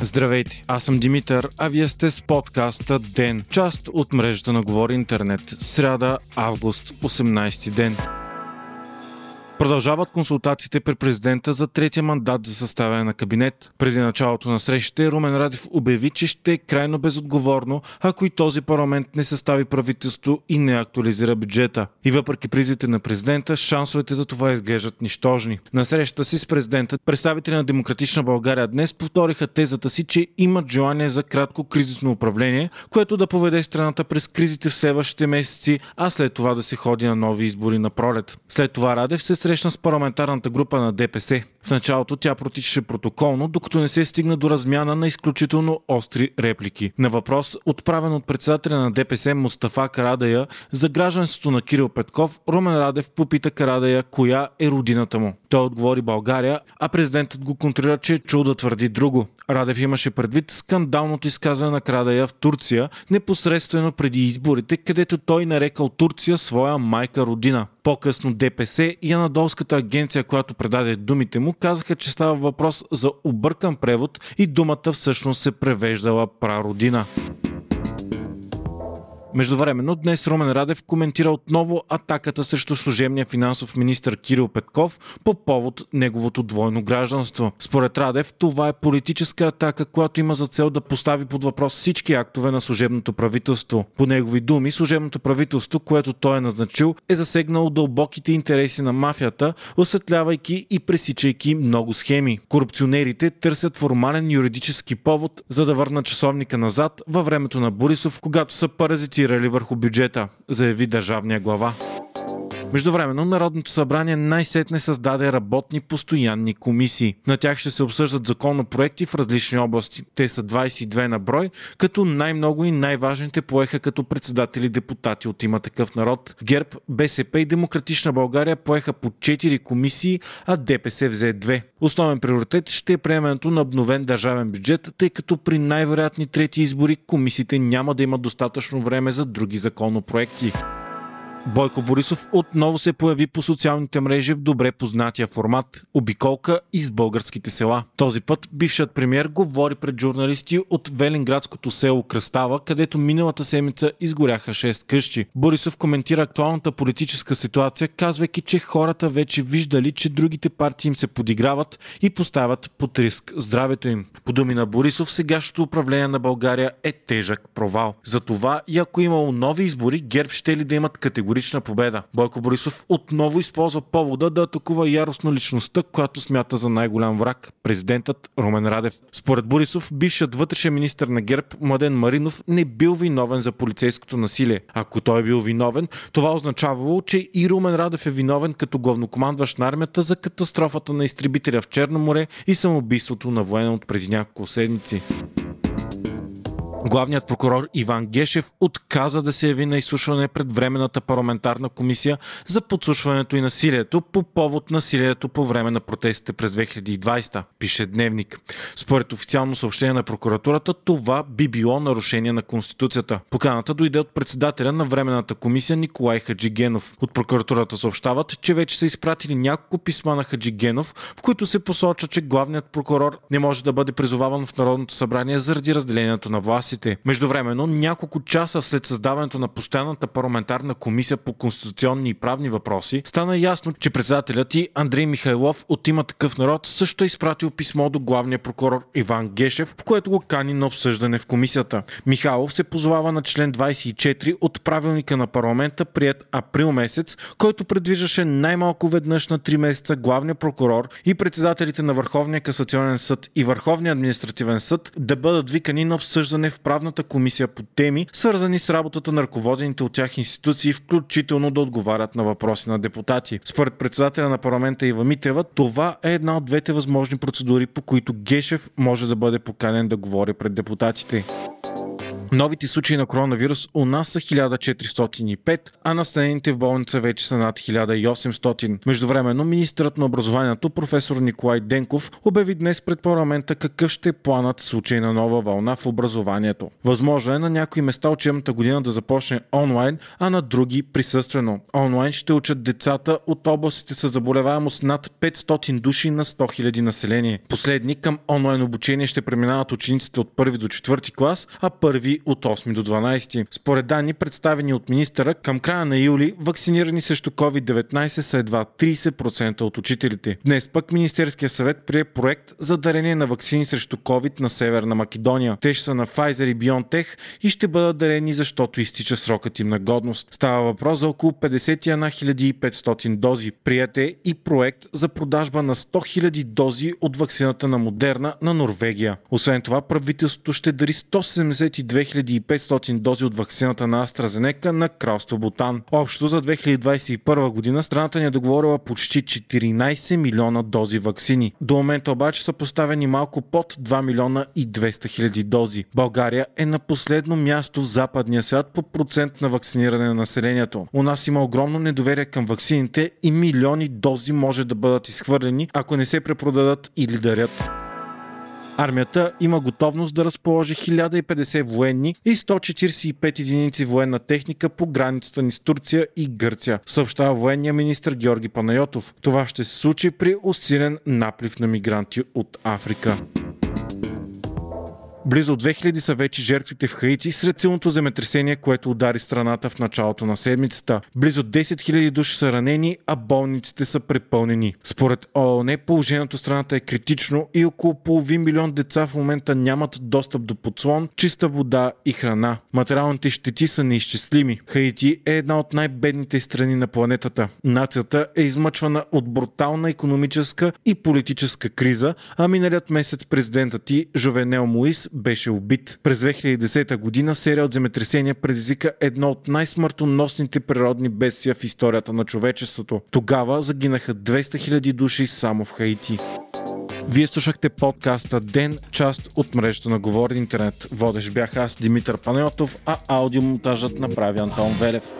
Здравейте, аз съм Димитър, а вие сте с подкаста ДЕН, част от мрежата на Говори Интернет. Сряда, август, 18 ден. Продължават консултациите при президента за третия мандат за съставяне на кабинет. Преди началото на срещите Румен Радев обяви, че ще е крайно безотговорно, ако и този парламент не състави правителство и не актуализира бюджета. И въпреки призите на президента, шансовете за това изглеждат нищожни. На срещата си с президента, представители на Демократична България днес повториха тезата си, че имат желание за кратко кризисно управление, което да поведе страната през кризите в следващите месеци, а след това да се ходи на нови избори на пролет. След това Радев се срещна с парламентарната група на ДПС. В началото тя протичаше протоколно, докато не се стигна до размяна на изключително остри реплики. На въпрос, отправен от председателя на ДПС Мустафа Карадая за гражданството на Кирил Петков, Румен Радев попита Карадая коя е родината му. Той отговори България, а президентът го контрира, че е чул да твърди друго. Радев имаше предвид скандалното изказване на Крадая в Турция, непосредствено преди изборите, където той нарекал Турция своя майка родина. По-късно ДПС и Анадолската агенция, която предаде думите му, казаха, че става въпрос за объркан превод и думата всъщност се превеждала прародина. Междувременно днес Румен Радев коментира отново атаката срещу служебния финансов министр Кирил Петков по повод неговото двойно гражданство. Според Радев това е политическа атака, която има за цел да постави под въпрос всички актове на служебното правителство. По негови думи, служебното правителство, което той е назначил, е засегнало дълбоките интереси на мафията, осветлявайки и пресичайки много схеми. Корупционерите търсят формален юридически повод, за да върнат часовника назад във времето на Борисов, когато са паразитирали инвестирали върху бюджета, заяви държавния глава. Междувременно Народното събрание най-сетне създаде работни постоянни комисии. На тях ще се обсъждат законопроекти в различни области. Те са 22 на брой, като най-много и най-важните поеха като председатели депутати от има такъв народ. ГЕРБ, БСП и Демократична България поеха по 4 комисии, а ДПС взе 2. Основен приоритет ще е приемането на обновен държавен бюджет, тъй като при най-вероятни трети избори комисиите няма да имат достатъчно време за други законопроекти. Бойко Борисов отново се появи по социалните мрежи в добре познатия формат – обиколка из българските села. Този път бившият премьер говори пред журналисти от Велинградското село Кръстава, където миналата седмица изгоряха 6 къщи. Борисов коментира актуалната политическа ситуация, казвайки, че хората вече виждали, че другите партии им се подиграват и поставят под риск здравето им. По думи на Борисов, сегашното управление на България е тежък провал. Затова и ако имало нови избори, ГЕРБ ще ли да имат категория категорична победа. Бойко Борисов отново използва повода да атакува яростно личността, която смята за най-голям враг – президентът Румен Радев. Според Борисов, бившият вътрешен министр на ГЕРБ Младен Маринов не бил виновен за полицейското насилие. Ако той е бил виновен, това означавало, че и Румен Радев е виновен като главнокомандващ на армията за катастрофата на изтребителя в Черно море и самоубийството на военен от преди няколко седмици. Главният прокурор Иван Гешев отказа да се яви на изслушване пред Временната парламентарна комисия за подслушването и насилието по повод насилието по време на протестите през 2020, пише Дневник. Според официално съобщение на прокуратурата, това би било нарушение на Конституцията. Поканата дойде от председателя на Временната комисия Николай Хаджигенов. От прокуратурата съобщават, че вече са изпратили няколко писма на Хаджигенов, в които се посочва, че главният прокурор не може да бъде призоваван в Народното събрание заради разделението на власти въпросите. Междувременно, няколко часа след създаването на постоянната парламентарна комисия по конституционни и правни въпроси, стана ясно, че председателят и Андрей Михайлов от има такъв народ също е изпратил писмо до главния прокурор Иван Гешев, в което го кани на обсъждане в комисията. Михайлов се позовава на член 24 от правилника на парламента, прият април месец, който предвиждаше най-малко веднъж на 3 месеца главния прокурор и председателите на Върховния касационен съд и Върховния административен съд да бъдат викани на обсъждане в правната комисия по теми, свързани с работата на ръководените от тях институции, включително да отговарят на въпроси на депутати. Според председателя на парламента Ива Митева, това е една от двете възможни процедури, по които Гешев може да бъде поканен да говори пред депутатите. Новите случаи на коронавирус у нас са 1405, а настанените в болница вече са над 1800. Междувременно министърът на образованието професор Николай Денков обяви днес пред парламента какъв ще е планът случай на нова вълна в образованието. Възможно е на някои места учебната година да започне онлайн, а на други присъствено. Онлайн ще учат децата от областите с заболеваемост над 500 души на 100 000 население. Последни към онлайн обучение ще преминават учениците от 1 до 4 клас, а първи от 8 до 12. Според данни, представени от министъра, към края на юли вакцинирани срещу COVID-19 са едва 30% от учителите. Днес пък Министерския съвет прие проект за дарение на вакцини срещу COVID на Северна Македония. Те ще са на Pfizer и BioNTech и ще бъдат дарени, защото изтича срокът им на годност. Става въпрос за около 51 500 дози. Прияте и проект за продажба на 100 000 дози от вакцината на Модерна на Норвегия. Освен това, правителството ще дари 172 500 дози от вакцината на AstraZeneca на Кралство Бутан. Общо за 2021 година страната ни е договорила почти 14 милиона дози вакцини. До момента обаче са поставени малко под 2 милиона и 200 хиляди дози. България е на последно място в западния свят по процент на вакциниране на населението. У нас има огромно недоверие към вакцините и милиони дози може да бъдат изхвърлени, ако не се препродадат или дарят. Армията има готовност да разположи 1050 военни и 145 единици военна техника по границата ни с Турция и Гърция, съобщава военния министр Георги Панайотов. Това ще се случи при усилен наплив на мигранти от Африка. Близо 2000 са вече жертвите в Хаити сред силното земетресение, което удари страната в началото на седмицата. Близо 10 000 души са ранени, а болниците са препълнени. Според ООН положението в страната е критично и около половин милион деца в момента нямат достъп до подслон, чиста вода и храна. Материалните щети са неизчислими. Хаити е една от най-бедните страни на планетата. Нацията е измъчвана от брутална економическа и политическа криза, а миналият месец президентът ти Жовенел Моис беше убит. През 2010 година серия от земетресения предизвика едно от най-смъртоносните природни бедствия в историята на човечеството. Тогава загинаха 200 000 души само в Хаити. Вие слушахте подкаста Ден, част от мрежата на Говори Интернет. Водещ бях аз, Димитър Панайотов, а аудиомонтажът направи Антон Велев.